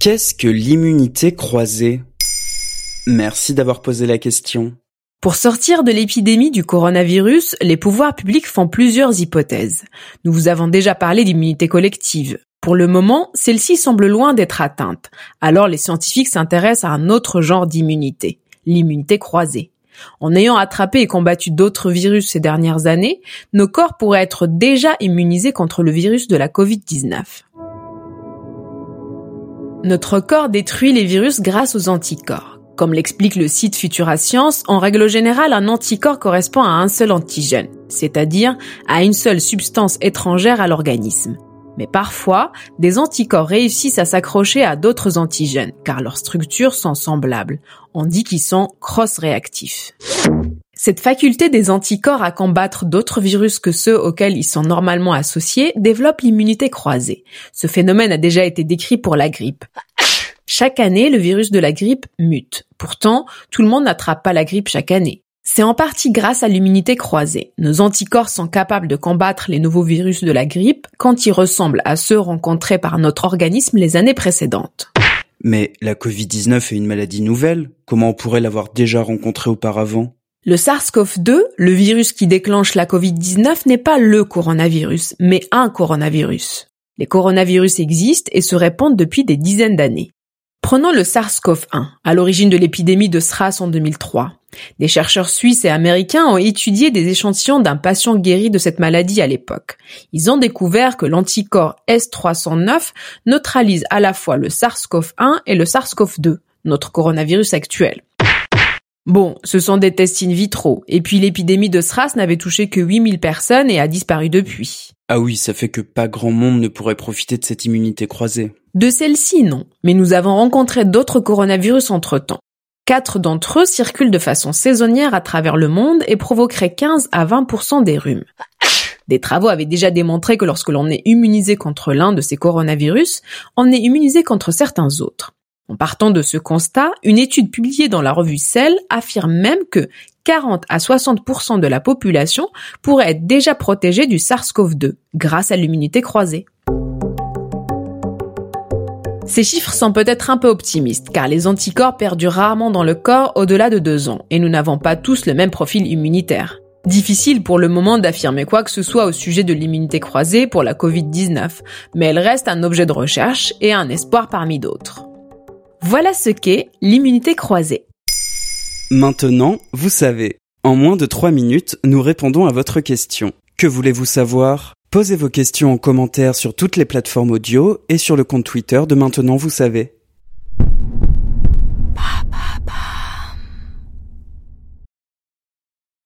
Qu'est-ce que l'immunité croisée? Merci d'avoir posé la question. Pour sortir de l'épidémie du coronavirus, les pouvoirs publics font plusieurs hypothèses. Nous vous avons déjà parlé d'immunité collective. Pour le moment, celle-ci semble loin d'être atteinte. Alors les scientifiques s'intéressent à un autre genre d'immunité, l'immunité croisée. En ayant attrapé et combattu d'autres virus ces dernières années, nos corps pourraient être déjà immunisés contre le virus de la Covid-19. Notre corps détruit les virus grâce aux anticorps. Comme l'explique le site Futura Science, en règle générale, un anticorps correspond à un seul antigène, c'est-à-dire à une seule substance étrangère à l'organisme. Mais parfois, des anticorps réussissent à s'accrocher à d'autres antigènes, car leurs structures sont semblables. On dit qu'ils sont cross-réactifs. Cette faculté des anticorps à combattre d'autres virus que ceux auxquels ils sont normalement associés développe l'immunité croisée. Ce phénomène a déjà été décrit pour la grippe. Chaque année, le virus de la grippe mute. Pourtant, tout le monde n'attrape pas la grippe chaque année. C'est en partie grâce à l'immunité croisée. Nos anticorps sont capables de combattre les nouveaux virus de la grippe quand ils ressemblent à ceux rencontrés par notre organisme les années précédentes. Mais la Covid-19 est une maladie nouvelle. Comment on pourrait l'avoir déjà rencontrée auparavant? Le SARS-CoV-2, le virus qui déclenche la Covid-19, n'est pas le coronavirus, mais un coronavirus. Les coronavirus existent et se répandent depuis des dizaines d'années. Prenons le SARS-CoV-1, à l'origine de l'épidémie de SRAS en 2003. Des chercheurs suisses et américains ont étudié des échantillons d'un patient guéri de cette maladie à l'époque. Ils ont découvert que l'anticorps S309 neutralise à la fois le SARS-CoV-1 et le SARS-CoV-2, notre coronavirus actuel. Bon, ce sont des tests in vitro, et puis l'épidémie de SRAS n'avait touché que 8000 personnes et a disparu depuis. Ah oui, ça fait que pas grand monde ne pourrait profiter de cette immunité croisée. De celle-ci, non, mais nous avons rencontré d'autres coronavirus entre-temps. Quatre d'entre eux circulent de façon saisonnière à travers le monde et provoqueraient 15 à 20% des rhumes. Des travaux avaient déjà démontré que lorsque l'on est immunisé contre l'un de ces coronavirus, on est immunisé contre certains autres. En partant de ce constat, une étude publiée dans la revue Cell affirme même que 40 à 60% de la population pourrait être déjà protégée du SARS-CoV-2 grâce à l'immunité croisée. Ces chiffres sont peut-être un peu optimistes car les anticorps perdurent rarement dans le corps au-delà de deux ans et nous n'avons pas tous le même profil immunitaire. Difficile pour le moment d'affirmer quoi que ce soit au sujet de l'immunité croisée pour la Covid-19, mais elle reste un objet de recherche et un espoir parmi d'autres. Voilà ce qu'est l'immunité croisée. Maintenant, vous savez. En moins de 3 minutes, nous répondons à votre question. Que voulez-vous savoir? Posez vos questions en commentaire sur toutes les plateformes audio et sur le compte Twitter de Maintenant, vous savez.